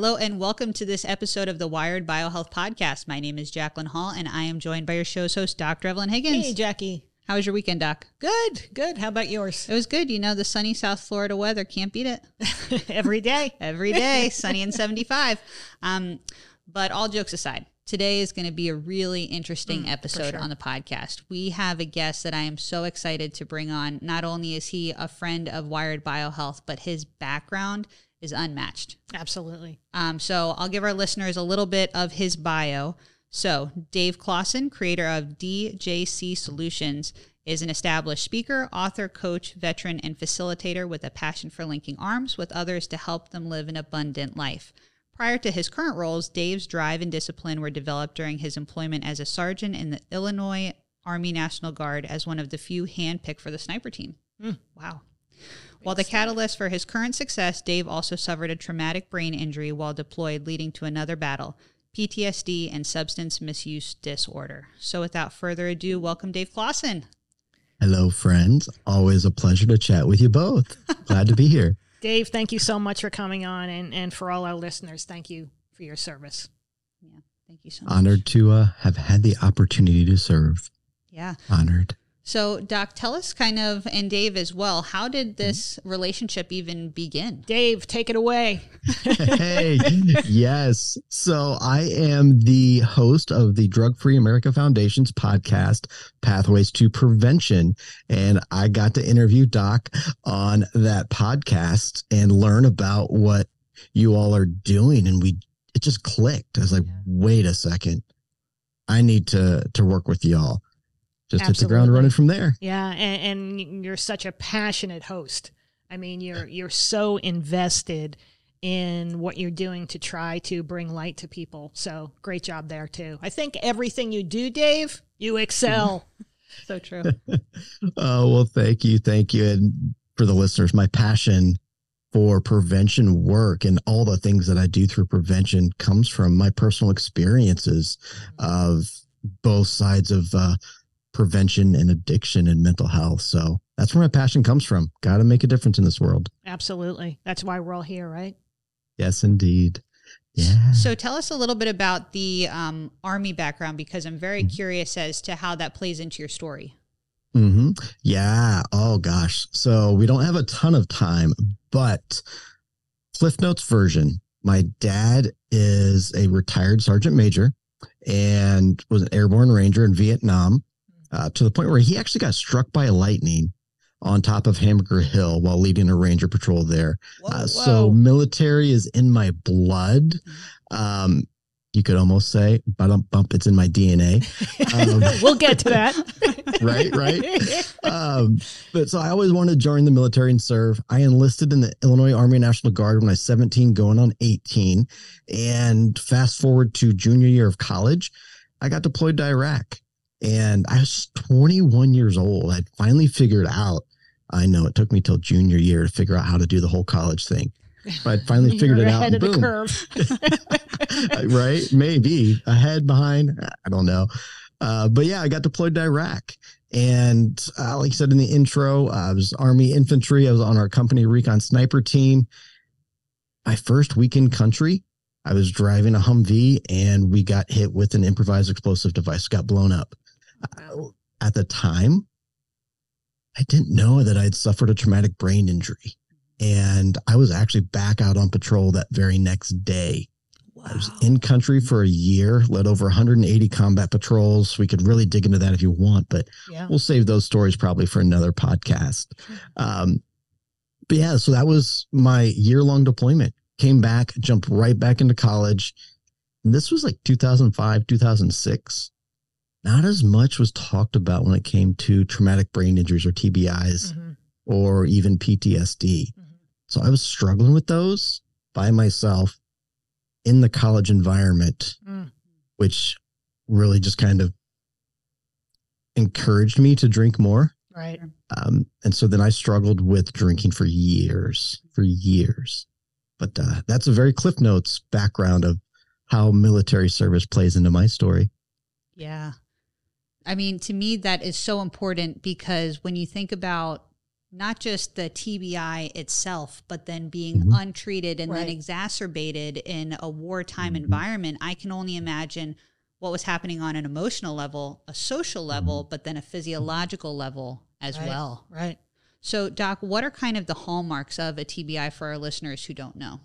Hello and welcome to this episode of the Wired Biohealth Podcast. My name is Jaclyn Hall and I am joined by your show's host, Dr. Evelyn Higgins. Hey, Jackie. How was your weekend, Doc? Good, good. How about yours? It was good. You know, the sunny South Florida weather can't beat it. Every day. Every day, sunny and 75. Um, but all jokes aside, today is going to be a really interesting Mm, episode sure. on the podcast. We have a guest that I am so excited to bring on. Not only is he a friend of Wired Biohealth, but his background is unmatched. Absolutely. Um, so I'll give our listeners a little bit of his bio. So Dave Claussen, creator of DJC Solutions, is an established speaker, author, coach, veteran, and facilitator with a passion for linking arms with others to help them live an abundant life. Prior to his current roles, Dave's drive and discipline were developed during his employment as a sergeant in the Illinois Army National Guard as one of the few handpicked for the sniper team. Wow. While the catalyst for his current success, Dave also suffered a traumatic brain injury while deployed, leading to another battle PTSD and substance misuse disorder. So, without further ado, welcome Dave Claussen. Hello, friends. Always a pleasure to chat with you both. Glad to be here. Dave, thank you so much for coming on. And, and for all our listeners, thank you for your service. Yeah, thank you so much. Honored to uh, have had the opportunity to serve. Yeah. Honored. So, Doc, tell us kind of, and Dave as well, how did mm-hmm. this relationship even begin? Dave, take it away. hey, yes. So I am the host of the Drug Free America Foundation's podcast, Pathways to Prevention. And I got to interview Doc on that podcast and learn about what you all are doing. And we, it just clicked. I was like, Yeah. wait a second. I need to, to work with y'all. Just hit the ground running from there. Yeah, and, and you're such a passionate host. I mean, you're you're so invested in what you're doing to try to bring light to people. So great job there too. I think everything you do, Dave, you excel. So true. Oh, well, thank you. Thank you. And for the listeners, my passion for prevention work and all the things that I do through prevention comes from my personal experiences of both sides of uh, prevention and addiction and mental health. So that's where my passion comes from. Got to make a difference in this world. Absolutely. That's why we're all here, right? Yes, indeed. Yeah. So, tell us a little bit about the um, Army background because I'm very Mhm. curious as to how that plays into your story. Mm-hmm. Yeah. Oh gosh. So we don't have a ton of time, but Cliff Notes version. My dad is a retired sergeant major and was an airborne ranger in Vietnam uh, to the point where he actually got struck by lightning on top of Hamburger Hill while leading a ranger patrol there. Uh, so Whoa. military is in my blood. Um, you could almost say, bump, bump, it's in my DNA. Um, we'll get to that. right, right. um, but so I always wanted to join the military and serve. I enlisted in the Illinois Army National Guard when I was 17, going on 18. And fast forward to junior year of college, I got deployed to Iraq. And I was 21 years old. I'd finally figured out. I know it took me till junior year to figure out how to do the whole college thing. But I finally figured it out. ahead and of the boom. right? Maybe ahead, behind. I don't know. Uh, but yeah, I got deployed to Iraq. And uh, like I said in the intro, I was Army infantry. I was on our company recon sniper team. My first week in country, I was driving a Humvee and we got hit with an improvised explosive device, got blown up. Uh, at the time, I didn't know that I'd suffered a traumatic brain injury. And I was actually back out on patrol that very next day. I was in country for a year, led over 180 combat patrols. We could really dig into that if you want, but Yeah. we'll save those stories probably for another podcast. Um, but yeah, so that was my year long deployment. Came back, jumped right back into college. And this was like 2005, 2006. Not as much was talked about when it came to traumatic brain injuries or TBIs Mhm. or even PTSD. Mhm. So I was struggling with those by myself in the college environment, Mm. which really just kind of encouraged me to drink more. Right. Um, and so then I struggled with drinking for years, for years. But uh, that's a very Cliff Notes background of how military service plays into my story. Yeah. I mean, to me, that is so important because when you think about not just the TBI itself, but then being Mhm. untreated and then exacerbated in a wartime Mhm. environment, I can only imagine what was happening on an emotional level, a social level, but then a physiological level as Right. well. Right. So, Doc, what are kind of the hallmarks of a TBI for our listeners who don't know?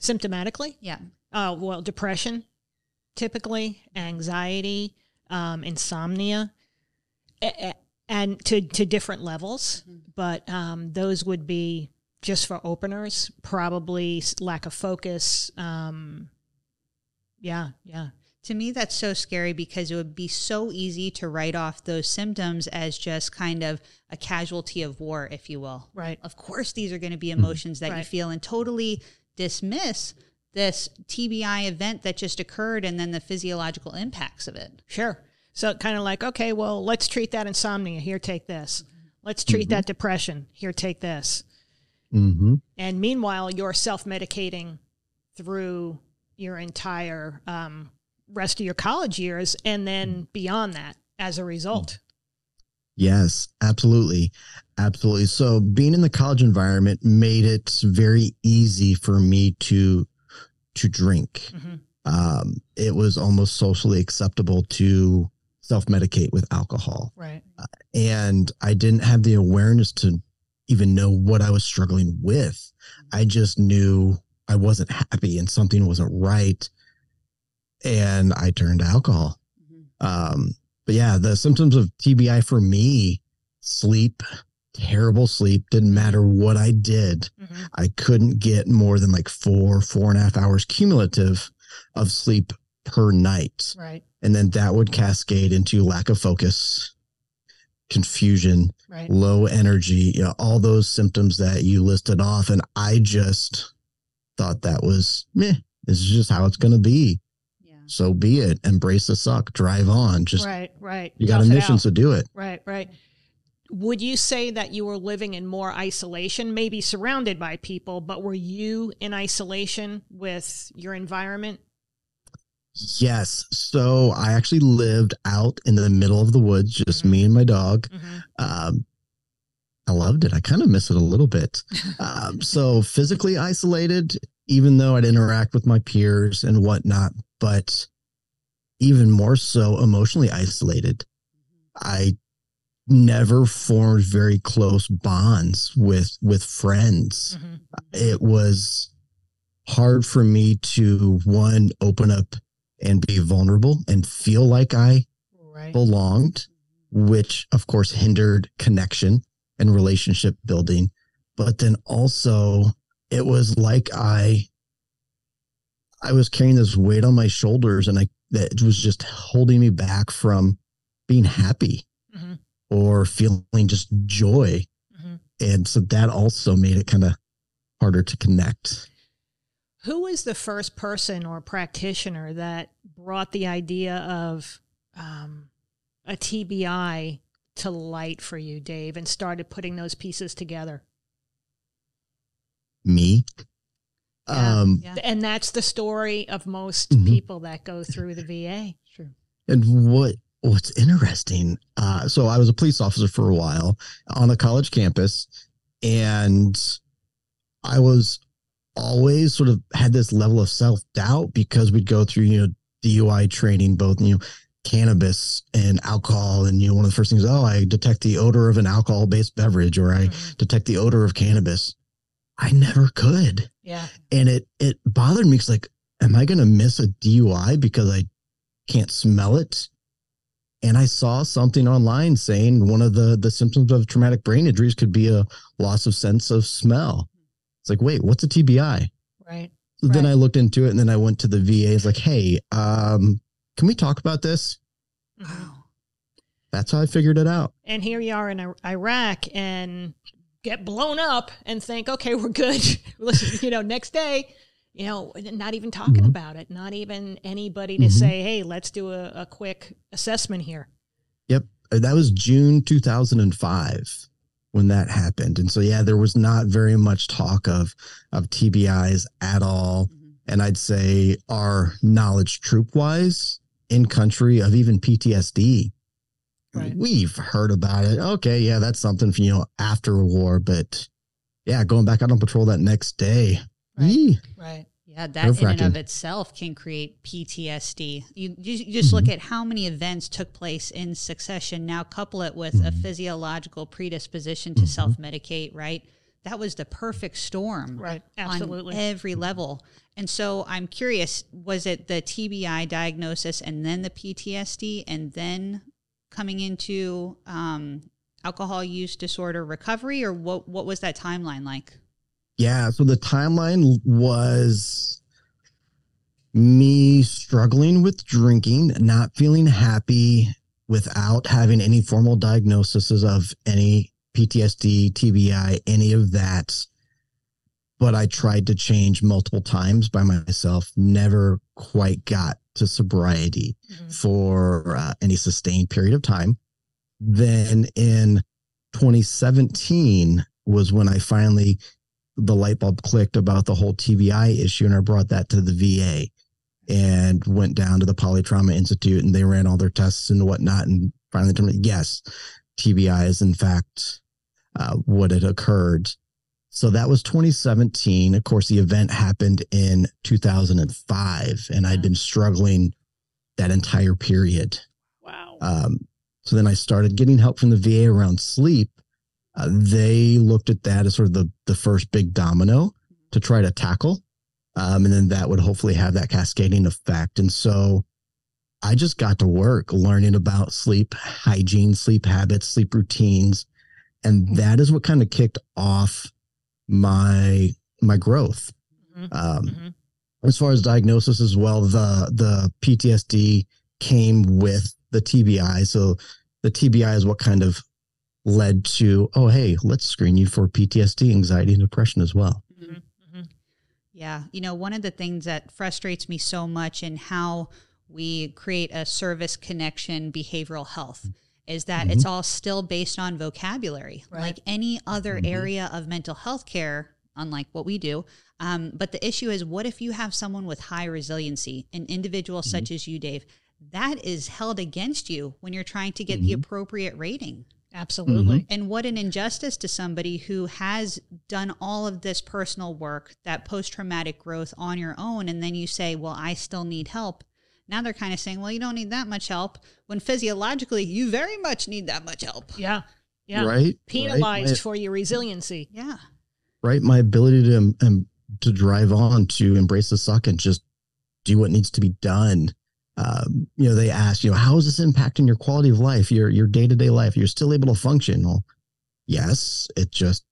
Symptomatically, Yeah. uh, well, depression, typically anxiety, um, insomnia, and to to different levels. But um, those would be just for openers. Probably lack of focus. Um, yeah, yeah, To me, that's so scary because it would be so easy to write off those symptoms as just kind of a casualty of war, if you will. right. Of course, these are going to be emotions that you feel and totally dismiss this TBI event that just occurred and then the physiological impacts of it. Sure. So kind of like, okay, well, let's treat that insomnia. Here, take this. Let's treat that depression. Here, take this. hmm And meanwhile, you're self medicating through your entire um, rest of your college years and then beyond that as a result. Yes, absolutely. Absolutely. So being in the college environment made it very easy for me to to drink. Mhm. Um, it was almost socially acceptable to self-medicate with alcohol. Right. And I didn't have the awareness to even know what I was struggling with. I just knew I wasn't happy and something wasn't right. And I turned to alcohol. Um, but yeah, the symptoms of TBI for me, sleep, terrible sleep, didn't matter what I did. Mhm. I couldn't get more than like four, four and a half hours cumulative of sleep per night. Right. And then that would cascade into lack of focus, confusion, Right. low energy, you know, all those symptoms that you listed off. And I just thought that was meh. This is just how it's going to be. Yeah. So be it. Embrace the suck. Drive on. Just Right. Right. you got Tough a mission, so do it. Right. Right. Would you say that you were living in more isolation, maybe surrounded by people, but were you in isolation with your environment? Yes. So I actually lived out in the middle of the woods, just Mhm. me and my dog. Mm-hmm. Um, I loved it. I kind of miss it a little bit. Um, so physically isolated, even though I'd interact with my peers and whatnot, but even more so emotionally isolated. I never formed very close bonds with with friends. Mm-hmm. It was hard for me to one open up and be vulnerable and feel like I Right. belonged, which of course hindered connection and relationship building. But then also it was like I I was carrying this weight on my shoulders and I that was just holding me back from being happy. Or feeling just joy. Mhm. And so that also made it kind of harder to connect. Who was the first person or practitioner that brought the idea of um, a TBI to light for you, Dave, and started putting those pieces together? Me. Yeah. Um yeah. And that's the story of most Mhm. people that go through the VA. True. And what what's interesting, uh, so I was a police officer for a while on a college campus, and I was always sort of had this level of self doubt because we'd go through you know DUI training, both you know cannabis and alcohol, and you know one of the first things, oh, I detect the odor of an alcohol based beverage, or I Mhm. detect the odor of cannabis. I never could Yeah. and it it bothered me because like am i going to miss a dui because i can't smell it and i saw something online saying one of the the symptoms of traumatic brain injuries could be a loss of sense of smell it's like wait what's a tbi Right. so then i looked into it and then i went to the va it's like hey um can we talk about this. Wow. that's how i figured it out And here you are in Iraq and get blown up and think, okay, we're good. You know, next day, you know, not even talking Mhm. about it, not even anybody to Mhm. say, hey, let's do a, a quick assessment here. Yep. that was June 2005 when that happened. And so yeah, there was not very much talk of of TBIs at all. Mhm. And I'd say our knowledge troop wise in country of even PTSD Right. we've heard about it. Okay, yeah, that's something for you know after a war, but yeah, going back out on patrol that next day. Right. yee. Right. Yeah, that in and of itself can create PTSD. You, you, you just look at how many events took place in succession. Now, couple it with a Mhm. physiological predisposition to Mhm. self medicate, right? That was the perfect storm Right. Absolutely. on every level. And so I'm curious was it the TBI diagnosis and then the PTSD and then coming into um, alcohol use disorder recovery, or what, what was that timeline like? Yeah, so the timeline was me struggling with drinking, not feeling happy without having any formal diagnoses of any PTSD, TBI, any of that. But I tried to change multiple times by myself, never quite got to sobriety Mhm. for uh, any sustained period of time. Then in 2017 was when I finally the light bulb clicked about the whole TBI issue, and I brought that to the VA and went down to the Polytrauma Institute, and they ran all their tests and whatnot, and finally determined yes, TBI is in fact uh, what had occurred. So that was 2017. Of course, the event happened in 2005, and I'd been struggling that entire period. Wow. Um, so then I started getting help from the VA around sleep. Uh, they looked at that as sort of the, the first big domino to try to tackle. Um, and then that would hopefully have that cascading effect. And so I just got to work learning about sleep hygiene, sleep habits, sleep routines. And that is what kind of kicked off my my growth. Mhm. Um, Mhm. as far as diagnosis as well, the the PTSD came with the TBI. So the TBI is what kind of led to, oh hey, let's screen you for PTSD, anxiety, and depression as well. Mhm. Mhm. Yeah. You know, one of the things that frustrates me so much in how we create a service connection behavioral health is that it's all still based on vocabulary, Right. like any other Mhm. area of mental health care, unlike what we do. Um, but the issue is what if you have someone with high resiliency, an individual such as you, Dave? That is held against you when you're trying to get the Mhm. appropriate rating. Absolutely. And what an injustice to somebody who has done all of this personal work, that post traumatic growth on your own. And then you say, well, I still need help. Now they're kind of saying, well, you don't need that much help when physiologically you very much need that much help. Yeah. Yeah. Right? Penalized Right? for your resiliency. Yeah. right? My ability to um, to drive on, to embrace the suck and just do what needs to be done. Um, you know, they ask, you know, how is this impacting your quality of life, your your day to day life? You're still able to function. Well, yes, it just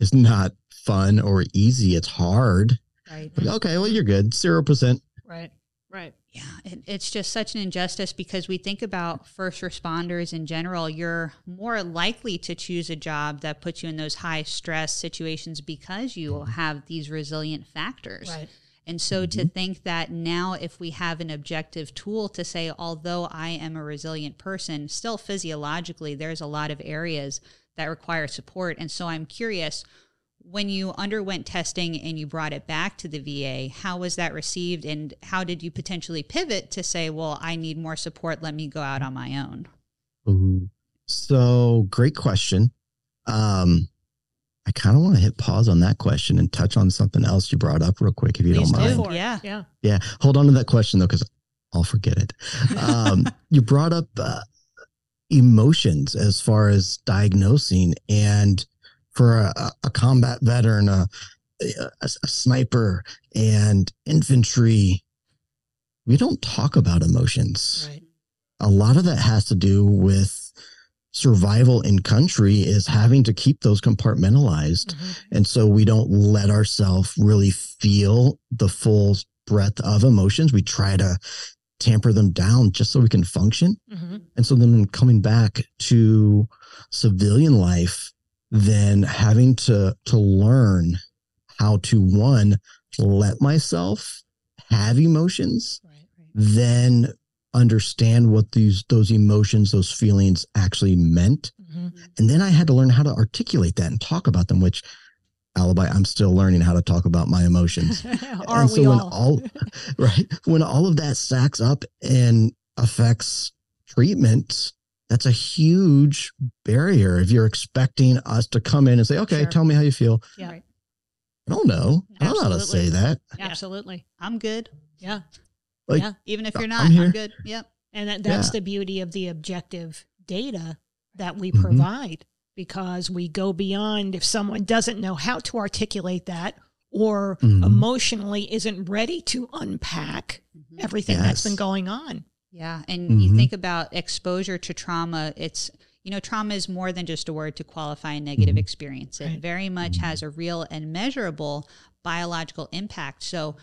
is not fun or easy. It's hard. Right. Like, okay, well, you're good. Zero percent. Right. Right. Yeah, it, it's just such an injustice because we think about first responders in general. You're more likely to choose a job that puts you in those high stress situations because you have these resilient factors. Right. And so to think that now, if we have an objective tool to say, although I am a resilient person, still physiologically, there's a lot of areas that require support. And so I'm curious when you underwent testing and you brought it back to the VA, how was that received? And how did you potentially pivot to say, well, I need more support. Let me go out on my own? Ooh. So great question. Um, I kind of want to hit pause on that question and touch on something else you brought up real quick, if you Please don't do. mind. Go. Yeah. Yeah. Yeah, hold on to that question though, because I'll forget it. Um, you brought up uh, emotions as far as diagnosing, and for a, a combat veteran, a, a, a sniper, and infantry, we don't talk about emotions. Right. A lot of that has to do with survival in country is having to keep those compartmentalized Mhm. and so we don't let ourselves really feel the full breadth of emotions. We try to tamper them down just so we can function. Mhm. And so then coming back to civilian life, then having to to learn how to one, let myself have emotions, Right. Right. then understand what these those emotions, those feelings actually meant. Mhm. And then I had to learn how to articulate that and talk about them, which alibi, I'm still learning how to talk about my emotions. Are and so we when all? all right, when all of that stacks up and affects treatment, that's a huge barrier if you're expecting us to come in and say, okay, Sure. tell me how you feel. Yeah. I don't know. I don't know how to say that. Absolutely. I'm good. Yeah. Like, yeah. Even if you're not, I'm, here. good. Yep. And that, that's Yeah. the beauty of the objective data that we Mhm. provide because we go beyond if someone doesn't know how to articulate that or Mhm. emotionally isn't ready to unpack everything that's been going on. Yeah. And you Mhm. think about exposure to trauma, it's, you know, trauma is more than just a word to qualify a negative Mhm. experience. It Right. very much has a real and measurable biological impact. So,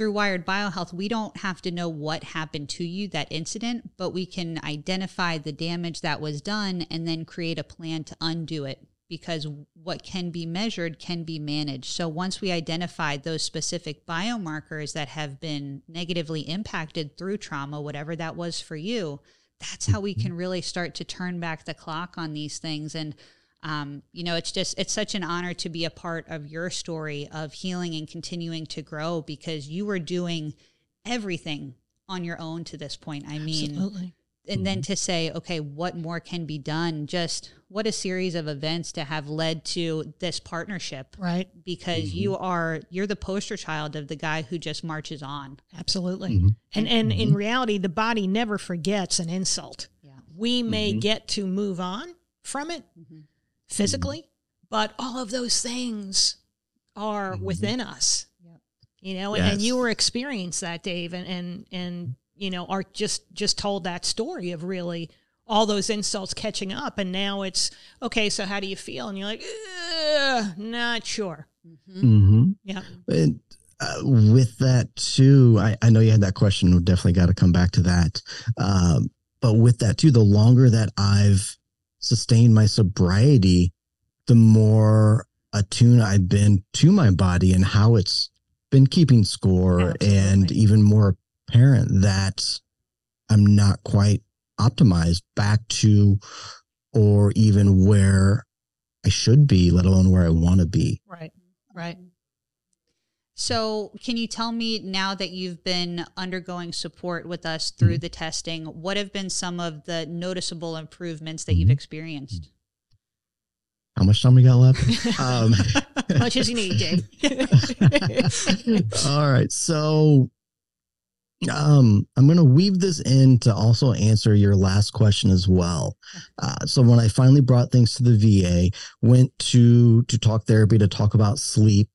through Wired Biohealth, we don't have to know what happened to you, that incident, but we can identify the damage that was done and then create a plan to undo it because what can be measured can be managed. So once we identify those specific biomarkers that have been negatively impacted through trauma, whatever that was for you, that's how we mm-hmm. can really start to turn back the clock on these things. And um, you know, it's just it's such an honor to be a part of your story of healing and continuing to grow because you were doing everything on your own to this point. I mean, Absolutely. and then to say, okay, what more can be done? Just what a series of events to have led to this partnership Right. because you are you're the poster child of the guy who just marches on. Absolutely. Mhm. And and in reality, the body never forgets an insult. Yeah. We may Mhm. get to move on from it Physically, but all of those things are Mhm. within us. Yep. You know, and, and you were experienced that, Dave, and and and you know, Art just just told that story of really all those insults catching up, and now it's okay. So how do you feel? And you're like, not sure. Mhm. hmm Yeah, And uh, with that too, I, I know you had that question. We definitely got to come back to that. Um, but with that too, the longer that I've sustained my sobriety, the more attuned I've been to my body and how it's been keeping score, and even more apparent that I'm not quite optimized back to, or even where I should be, let alone where I want to be. right, right. So, can you tell me now that you've been undergoing support with us through Mm-hmm. the testing, what have been some of the noticeable improvements that you've Mhm. experienced? How much time we got left? um, Much as you need, Dave. All right. So um, I'm going to weave this in to also answer your last question as well. Uh, so when I finally brought things to the VA, went to to talk therapy to talk about sleep,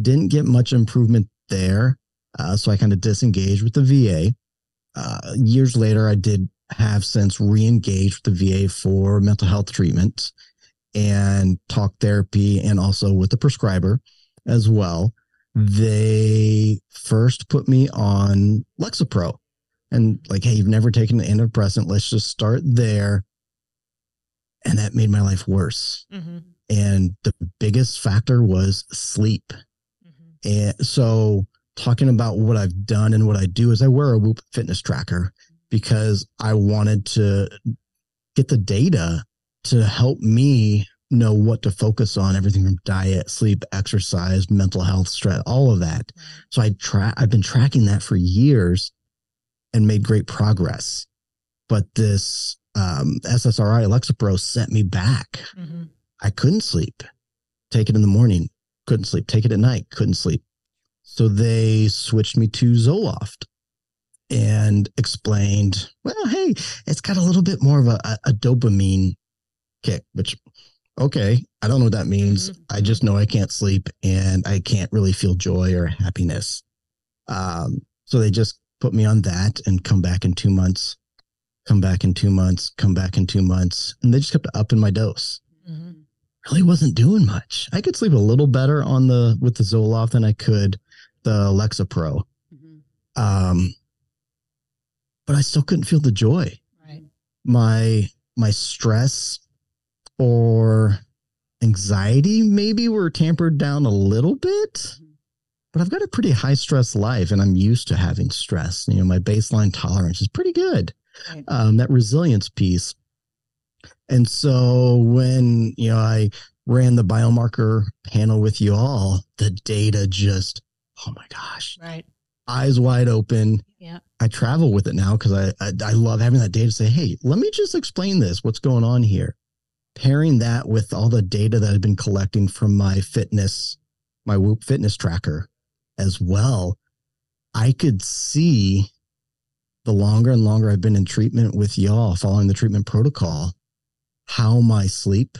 didn't get much improvement there. Uh, so I kind of disengaged with the VA. Uh, years later, I did have since re-engaged with the VA for mental health treatment and talk therapy and also with the prescriber as well they first put me on Lexapro and like, hey, you've never taken an antidepressant. Let's just start there. And that made my life worse. hmm And the biggest factor was sleep. hmm And so talking about what I've done and what I do is I wear a Whoop fitness tracker because I wanted to get the data to help me know what to focus on everything from diet, sleep, exercise, mental health, stress, all of that. So I try I've been tracking that for years and made great progress. But this um, SSRI Lexapro sent me back. hmm I couldn't sleep. Take it in the morning, couldn't sleep. Take it at night, couldn't sleep. So they switched me to Zoloft and explained, well, hey, it's got a little bit more of a, a dopamine kick, which, okay, I don't know what that means. Mhm. I just know I can't sleep and I can't really feel joy or happiness. Um, so they just put me on that and come back in two months, come back in two months, come back in two months. And they just kept upping my dose hmm really wasn't doing much. I could sleep a little better on the with the Zoloft than I could the Lexapro. Mhm. Um, but I still couldn't feel the joy. Right. My my stress or anxiety maybe were tampered down a little bit. But I've got a pretty high stress life and I'm used to having stress. You know, my baseline tolerance is pretty good Right. um, that resilience piece. And so when you know I ran the biomarker panel with you all, the data just oh my gosh, Right. eyes wide open. Yeah. I travel with it now because I, I I love having that data. Say, hey, let me just explain this. What's going on here? Pairing that with all the data that I've been collecting from my fitness, my Whoop fitness tracker, as well. I could see the longer and longer I've been in treatment with y'all, following the treatment protocol, how my sleep,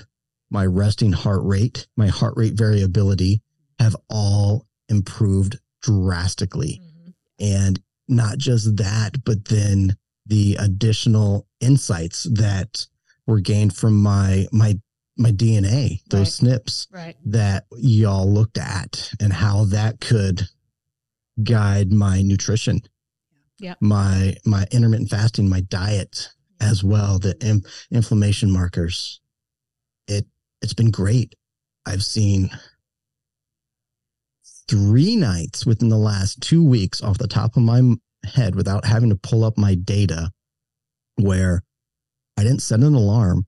my resting heart rate, my heart rate variability have all improved drastically. Mhm. And not just that, but then the additional insights that were gained from my my my DNA, those SNPs Right. that y'all looked at and how that could guide my nutrition. Yeah. My my intermittent fasting, my diet as well, the in, inflammation markers. It it's been great. I've seen three nights within the last 2 weeks off the top of my head without having to pull up my data where I didn't set an alarm,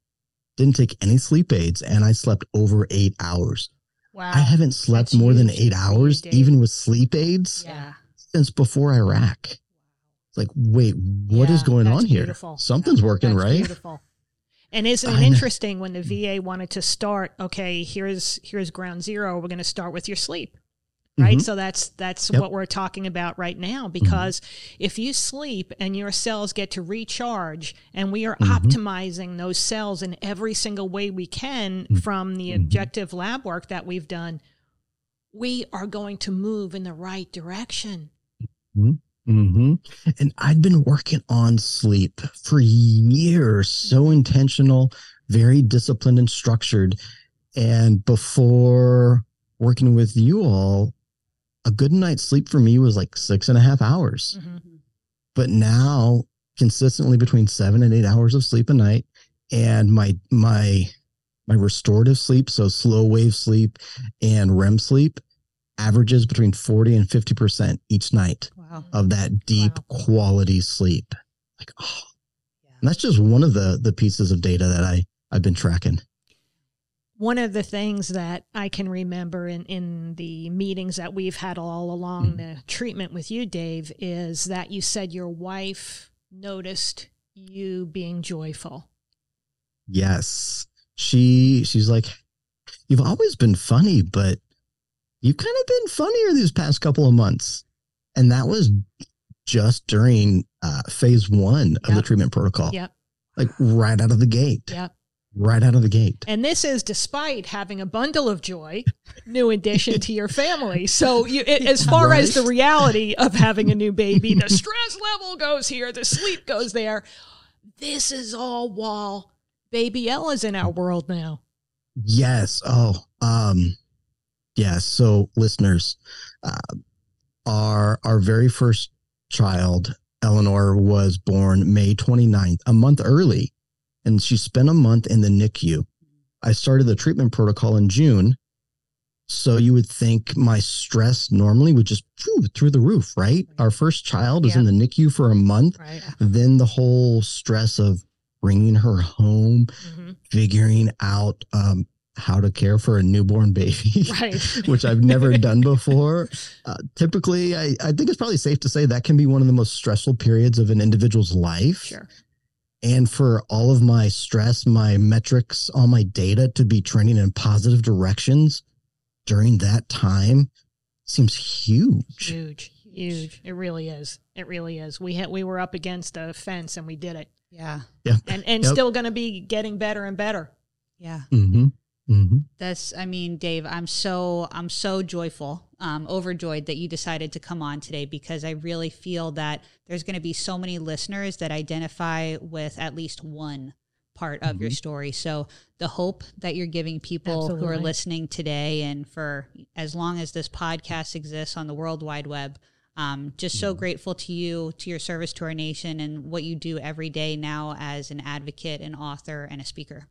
didn't take any sleep aids and I slept over 8 hours. Wow. I haven't slept That's more than eight hours, even with sleep aids, Yeah. since before Iraq. It's like, wait, what is Yeah, going that's on here? beautiful. Something's working, right? Beautiful. And isn't it interesting when the mm. VA wanted to start? Okay, here's here's ground zero. We're going to start with your sleep, right? Mhm. So that's that's Yep. what we're talking about right now. Because if you sleep and your cells get to recharge, and we are Mhm. optimizing those cells in every single way we can Mhm. from the Mhm. objective lab work that we've done, we are going to move in the right direction. hmm And I've been working on sleep for years, so intentional, very disciplined and structured. And before working with you all, a good night's sleep for me was like six and a half hours. Mhm. but now consistently between seven and eight hours of sleep a night and my my my restorative sleep so slow wave sleep and rem sleep averages between 40 and 50 percent each night Wow. of that deep Wow. quality sleep like oh and that's just one of the the pieces of data that i i've been tracking one of the things that I can remember in, in the meetings that we've had all along Mhm. the treatment with you, Dave, is that you said your wife noticed you being joyful. yes she she's like you've always been funny but you've kind of been funnier these past couple of months and that was just during uh, phase one of the treatment protocol Yep. like right out of the gate Yep. Right out of the gate And this is despite having a bundle of joy, new addition to your family. So, you, it, as far as the reality of having a new baby, the stress level goes here, the sleep goes there. This is all while baby Ella's in our world now. yes oh um yes so listeners uh, our our very first child eleanor was born may 29th a month early and she spent a month in the nicu i started the treatment protocol in june so you would think my stress normally would just phew, through the roof right our first child is in the nicu for a month Right. then the whole stress of bringing her home hmm figuring out um, how to care for a newborn baby, Right. which I've never done before. Uh, typically, I, I think it's probably safe to say that can be one of the most stressful periods of an individual's life. Sure. And for all of my stress, my metrics, all my data to be trending in positive directions during that time seems huge. Huge, huge. It really is. It really is. We had we were up against a fence and we did it, Yeah. Yeah. and and Yep. still going to be getting better and better. Yeah. hmm hmm That's I mean, Dave, I'm so I'm so joyful, um, overjoyed that you decided to come on today because I really feel that there's gonna be so many listeners that identify with at least one part of your story. So the hope that you're giving people who are listening today and for as long as this podcast exists on the World Wide Web. Um, just so grateful to you, to your service to our nation, and what you do every day now as an advocate, an author, and a speaker.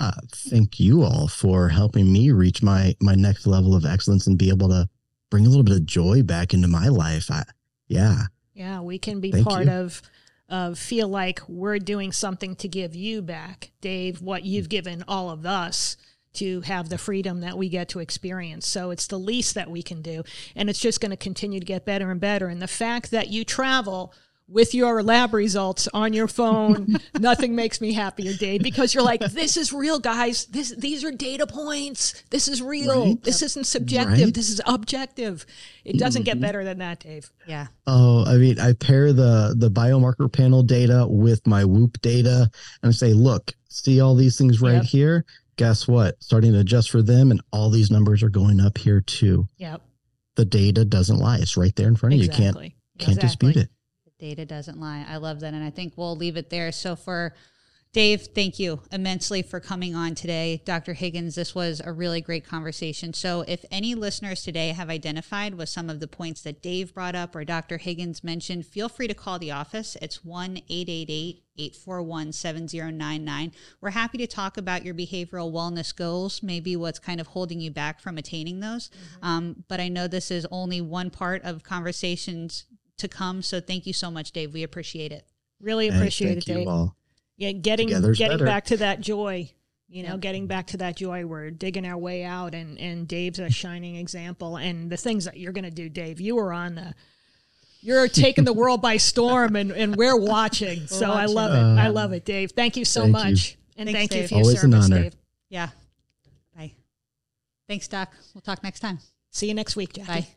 Uh, thank you all for helping me reach my my next level of excellence and be able to bring a little bit of joy back into my life. I, yeah, Yeah, we can be Thank part you. of of feel like we're doing something to give you back, Dave. What you've given all of us to have the freedom that we get to experience. So it's the least that we can do. And it's just going to continue to get better and better. And the fact that you travel with your lab results on your phone. Nothing makes me happier, Dave, because you're like, this is real, guys. This these are data points. This is real. Right? This isn't subjective. Right? This is objective. It doesn't mm-hmm. get better than that, Dave. Yeah. Oh, I mean, I pair the the biomarker panel data with my Whoop data and I say, look, see all these things right yep. here. Guess what? Starting to adjust for them, and all these numbers are going up here too. Yep. The data doesn't lie. It's right there in front of exactly. you. Can't can't exactly. dispute it. Data doesn't lie. I love that. And I think we'll leave it there. So for Dave, thank you immensely for coming on today. Dr. Higgins, this was a really great conversation. So, if any listeners today have identified with some of the points that Dave brought up or Dr. Higgins mentioned, feel free to call the office. It's 1 888 841 7099. We're happy to talk about your behavioral wellness goals, maybe what's kind of holding you back from attaining those. Mm-hmm. Um, but I know this is only one part of conversations to come. So thank you so much, Dave. We appreciate it. Really appreciate it, Dave. All. Yeah, getting Together's getting better. back to that joy. You know, getting back to that joy. We're digging our way out, and and Dave's a shining example. And the things that you're going to do, Dave, you were on the you're taking the world by storm and, and we're watching. We're so watching. I love it. I love it, Dave. Thank you so thank much. You. And Thanks, thank Dave. you for your Always service, Dave. Yeah. Bye. Thanks, Doc. We'll talk next time. See you next week, Jackie. Bye.